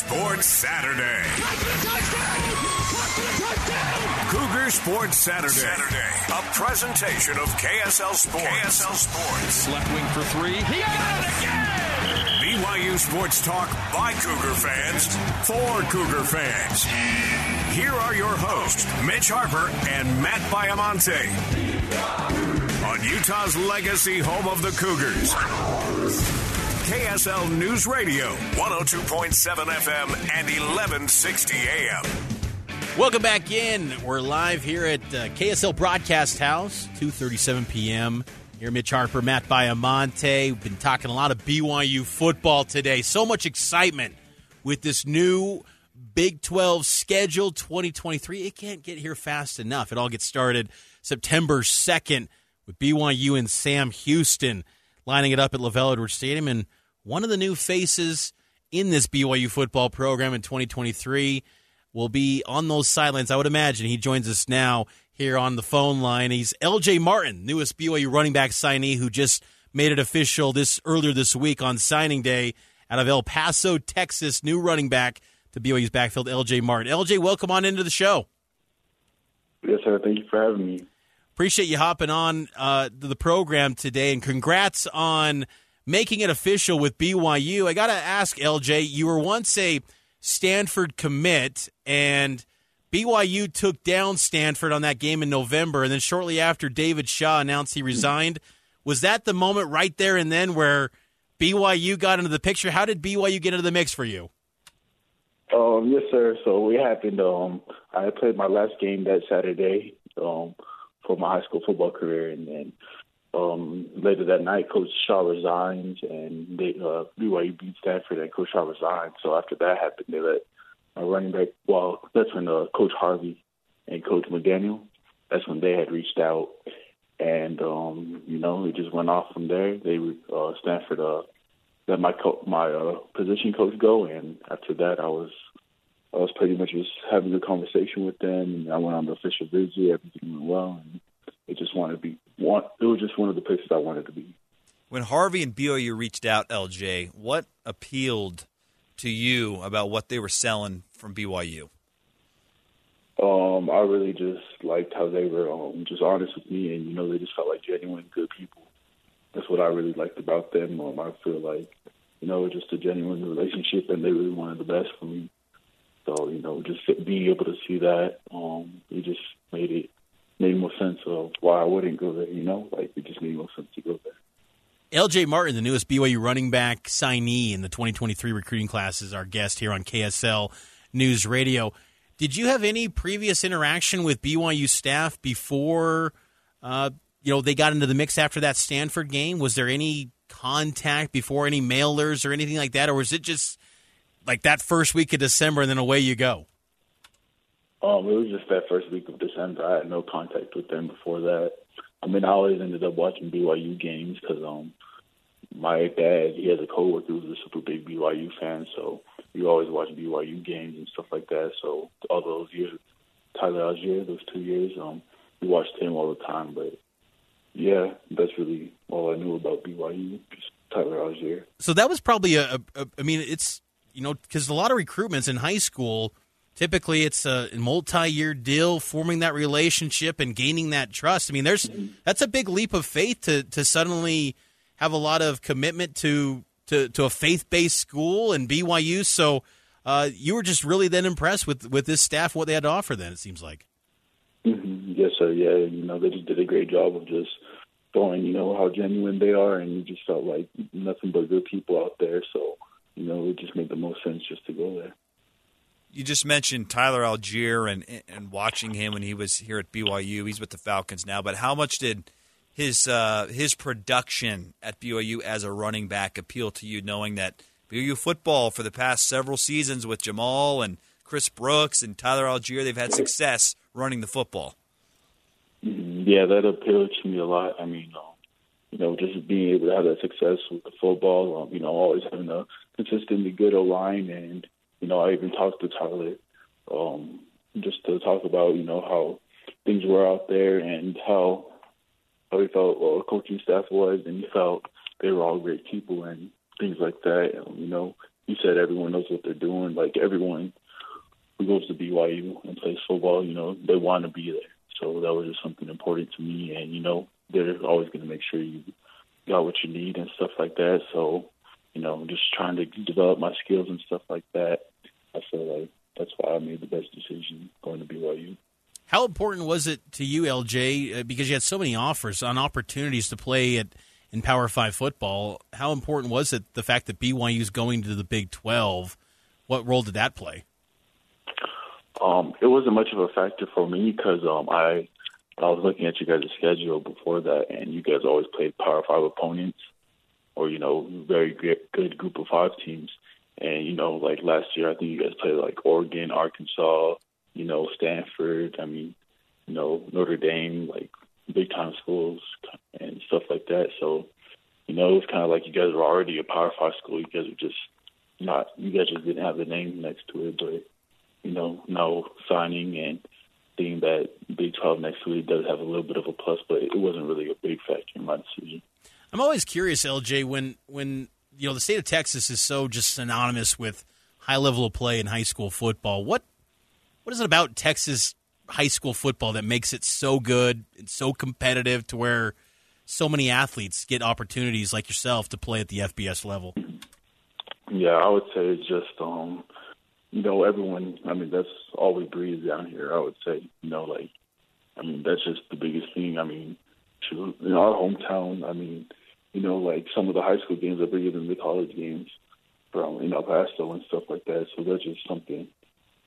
Sports Saturday. Cougar Sports Saturday. Saturday. A presentation of KSL Sports. KSL Sports. Left wing for three. He got it again. BYU Sports Talk by Cougar fans for Cougar fans. Here are your hosts, Mitch Harper and Matt Baiamonte. On Utah's legacy home of the Cougars. KSL News Radio, 102.7 FM and 1160 AM. Welcome back in. We're live here at uh, KSL Broadcast House, 2:37 p.m. Here, Mitch Harper, Matt Baiamonte. We've been talking a lot of BYU football today. So much excitement with this new Big 12 schedule 2023. It can't get here fast enough. It all gets started September 2nd with BYU and Sam Houston lining it up at LaVell Edwards Stadium. And one of the new faces in this BYU football program in 2023 will be on those sidelines. I would imagine he joins us now here on the phone line. He's LJ Martin, newest BYU running back signee who just made it official this earlier this week on signing day out of El Paso, Texas. New running back to BYU's backfield, LJ Martin. LJ, welcome on into the show. Yes, sir. Thank you for having me. Appreciate you hopping on uh, the program today, and congrats on making it official with BYU. I got to ask, LJ, you were once a Stanford commit, and BYU took down Stanford on that game in November, and then shortly after, David Shaw announced he resigned. Was that the moment right there and then where BYU got into the picture? How did BYU get into the mix for you? Um, yes, sir. So it happened. Um, I played my last game that Saturday um, for my high school football career, and then um, later that night, Coach Shaw resigns, and they, uh, BYU beat Stanford, and Coach Shaw resigned. So after that happened, they let my running back. Well, that's when uh, Coach Harvey and Coach McDaniel. That's when they had reached out, and um, you know, it just went off from there. They uh, Stanford uh, let my co- my uh, position coach go, and after that, I was I was pretty much just having a conversation with them, and I went on the official visit. Everything went well, and it just wanted to be one. It was just one of the places I wanted to be. When Harvey and BYU reached out, LJ, what appealed to you about what they were selling from BYU? Um, I really just liked how they were um, just honest with me, and you know, they just felt like genuine good people. That's what I really liked about them. Um, I feel like you know, it was just a genuine relationship, and they really wanted the best for me. So you know, just being able to see that, um, it just made it made more sense of why I wouldn't go there. You know, like it just made more sense to go there. LJ Martin, the newest BYU running back signee in the 2023 recruiting class, is our guest here on KSL News Radio. Did you have any previous interaction with BYU staff before, uh, you know, they got into the mix after that Stanford game? Was there any contact before, any mailers or anything like that, or was it just like that first week of December and then away you go? Um, it was just that first week of December. I had no contact with them before that. I mean, I always ended up watching BYU games because um, my dad he has a coworker who's a super big BYU fan, so we always watch BYU games and stuff like that. So all those years, Tyler Allgeier, those two years, um, we watched him all the time. But yeah, that's really all I knew about BYU, just Tyler Allgeier. So that was probably a, a, a I mean, it's you know because a lot of recruitments in high school typically it's a multi-year deal forming that relationship and gaining that trust i mean there's that's a big leap of faith to to suddenly have a lot of commitment to to, to a faith based school and BYU. So uh, you were just really then impressed with with this staff, what they had to offer. Then it seems like. Mm-hmm. Yes, sir. Yeah, you know they just did a great job of just showing you know how genuine they are, and you just felt like nothing but good people out there. So you know it just made the most sense just to go there. You just mentioned Tyler Allgeier and and watching him when he was here at BYU. He's with the Falcons now, but how much did his uh, his production at BYU as a running back appeal to you, knowing that BYU football for the past several seasons with Jamaal and Chris Brooks and Tyler Allgeier, they've had success running the football. Yeah, that appealed to me a lot. I mean, um, you know, just being able to have that success with the football, um, you know, always having a consistently good O line, and know, I even talked to Tyler um, just to talk about you know how things were out there and how how he felt well, the coaching staff was, and he felt they were all great people and things like that. Um, you know, he said everyone knows what they're doing. Like everyone who goes to BYU and plays football, you know, they want to be there. So that was just something important to me. And you know, they're always going to make sure you got what you need and stuff like that. So, you know, just trying to develop my skills and stuff like that. Like that's why I made the best decision going to BYU. How important was it to you, LJ, uh, because you had so many offers on opportunities to play at in Power Five football? How important was it the fact that BYU is going to the Big Twelve? What role did that play? Um, it wasn't much of a factor for me because um, I I was looking at you guys' schedule before that, and you guys always played Power Five opponents, or you know, very good, good Group of Five teams. And you know, like last year, I think you guys played like Oregon, Arkansas, you know, Stanford. I mean, you know, Notre Dame, like big time schools and stuff like that. So, you know, it's kind of like you guys were already a Power Five school. You guys were just not. You guys just didn't have the name next to it, but you know, now signing and seeing that Big 12 next it does have a little bit of a plus, but it wasn't really a big factor in my decision. I'm always curious, LJ, when when you know the state of Texas is so just synonymous with high level of play in high school football. What what is it about Texas high school football that makes it so good and so competitive to where so many athletes get opportunities like yourself to play at the FBS level? Yeah, I would say it's just um, you know everyone. I mean, that's all we breathe down here. I would say, you know, like I mean, that's just the biggest thing. I mean, in our hometown, I mean, you know, like some of the high school games are bigger than the college games from in El Paso and stuff like that. So that's just something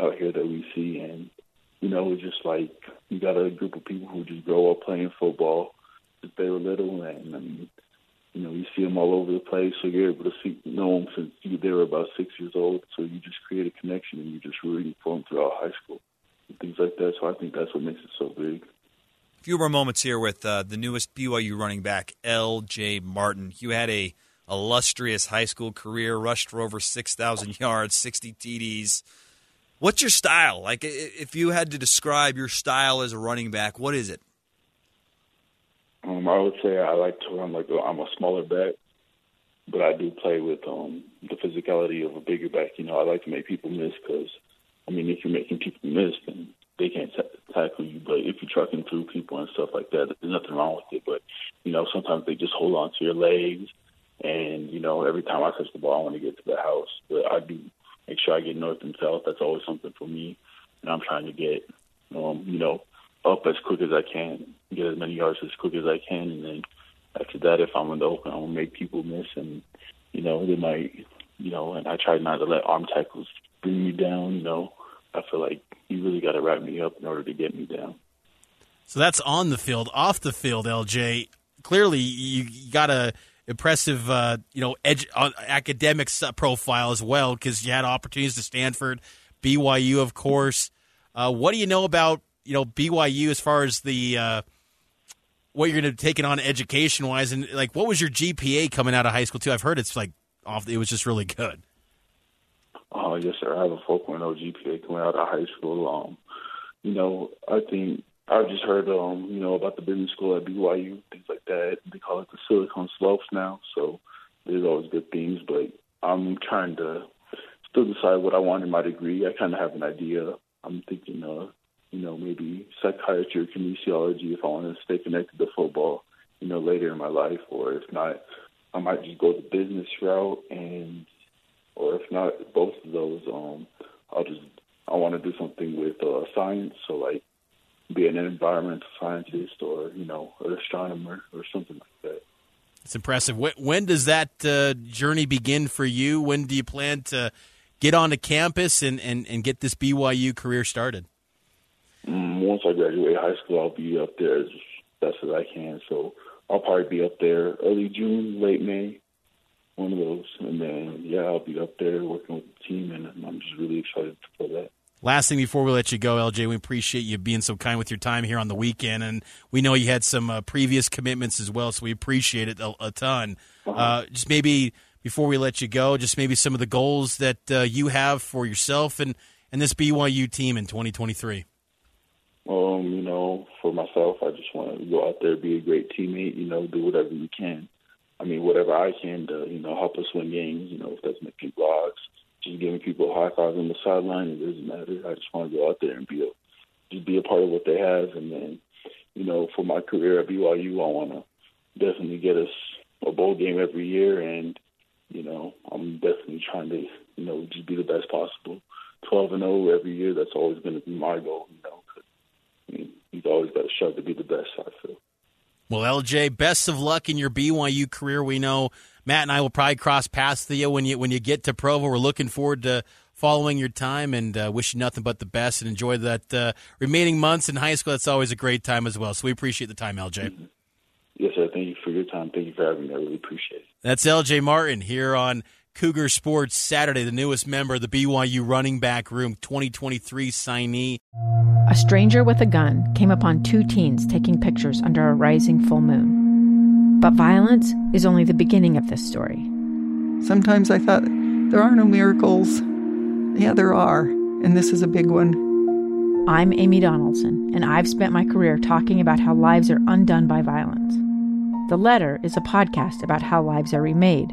out here that we see, and you know, it's just like you got a group of people who just grow up playing football since they were little, and I mean, you know, you see them all over the place. So you're able to see know them since you, they were about six years old. So you just create a connection, and you just rooting for them throughout high school and things like that. So I think that's what makes it so big. Few more moments here with uh, the newest BYU running back, L.J. Martin. You had a illustrious high school career, rushed for over 6,000 yards, 60 TDs. What's your style? Like, if you had to describe your style as a running back, what is it? Um, I would say I like to run like a, I'm a smaller back, but I do play with um, the physicality of a bigger back. You know, I like to make people miss because, I mean, if you're making people miss, then they can't t- tackle you. But if you're trucking through people and stuff like that, there's nothing wrong with it. But you know, sometimes they just hold on to your legs, and you know, every time I touch the ball, I want to get to the house. But I do make sure I get north and south. That's always something for me, and I'm trying to get, um, you know, up as quick as I can, get as many yards as quick as I can, and then after that, if I'm in the open, I'm gonna make people miss, and you know, they might, you know, and I try not to let arm tackles bring me down. You know, I feel like you really got to wrap me up in order to get me down. So that's on the field. Off the field, LJ. Clearly, you got a impressive, uh, you know, edge, uh, academic profile as well because you had opportunities to Stanford, BYU, of course. Uh, what do you know about you know BYU as far as the uh, what you're going to take it on education wise, and like what was your GPA coming out of high school too? I've heard it's like off. It was just really good. Oh yes, sir. I have a 4.0 GPA coming out of high school. Um, you know, I think I've just heard, um, you know, about the business school at BYU, things like that. They call it the Silicon Slopes now, so there's always good things. But I'm trying to still decide what I want in my degree. I kind of have an idea. I'm thinking, uh, you know, maybe psychiatry or kinesiology if I want to stay connected to football, you know, later in my life, or if not, I might just go the business route, and both of those, um, I'll just I want to do something with uh, science, so like be an environmental scientist or you know an astronomer or something like that. It's impressive. When, when does that uh, journey begin for you? When do you plan to get onto campus and, and, and get this BYU career started? Mm, once I graduate high school, I'll be up there as best as I can. So I'll probably be up there early June, late May, one of those. And then, yeah, I'll be up there working with the team, and I'm just really excited for that. Last thing before we let you go, LJ, we appreciate you being so kind with your time here on the weekend, and we know you had some uh, previous commitments as well, so we appreciate it a, a ton. Uh-huh. Uh, just maybe before we let you go, just maybe some of the goals that uh, you have for yourself and, and this BYU team in 2023. Um, you know, for myself, I just want to go out there, be a great teammate, you know, do whatever you can. I mean, whatever I can to, you know, help us win games, you know, if that's making blogs, just giving people high fives on the sideline. It doesn't matter. I just want to go out there and be a just be a part of what they have. And then, you know, for my career at BYU, I want to definitely get us a bowl game every year. And you know, I'm definitely trying to you know just be the best possible. 12 and 0 every year. That's always going to be my goal. You know, I mean, you've always got to strive to be the best. I feel. Well, LJ, best of luck in your BYU career. We know Matt and I will probably cross paths with you when you when you get to Provo. We're looking forward to following your time and uh, wish you nothing but the best and enjoy that uh, remaining months in high school. That's always a great time as well. So we appreciate the time, LJ. Yes, sir. Thank you for your time. Thank you for having me. I really appreciate it. That's LJ Martin here on Cougar Sports Saturday, the newest member of the BYU running back room 2023 signee. A stranger with a gun came upon two teens taking pictures under a rising full moon. But violence is only the beginning of this story. Sometimes I thought, there are no miracles. Yeah, there are, and this is a big one. I'm Amy Donaldson, and I've spent my career talking about how lives are undone by violence. The Letter is a podcast about how lives are remade.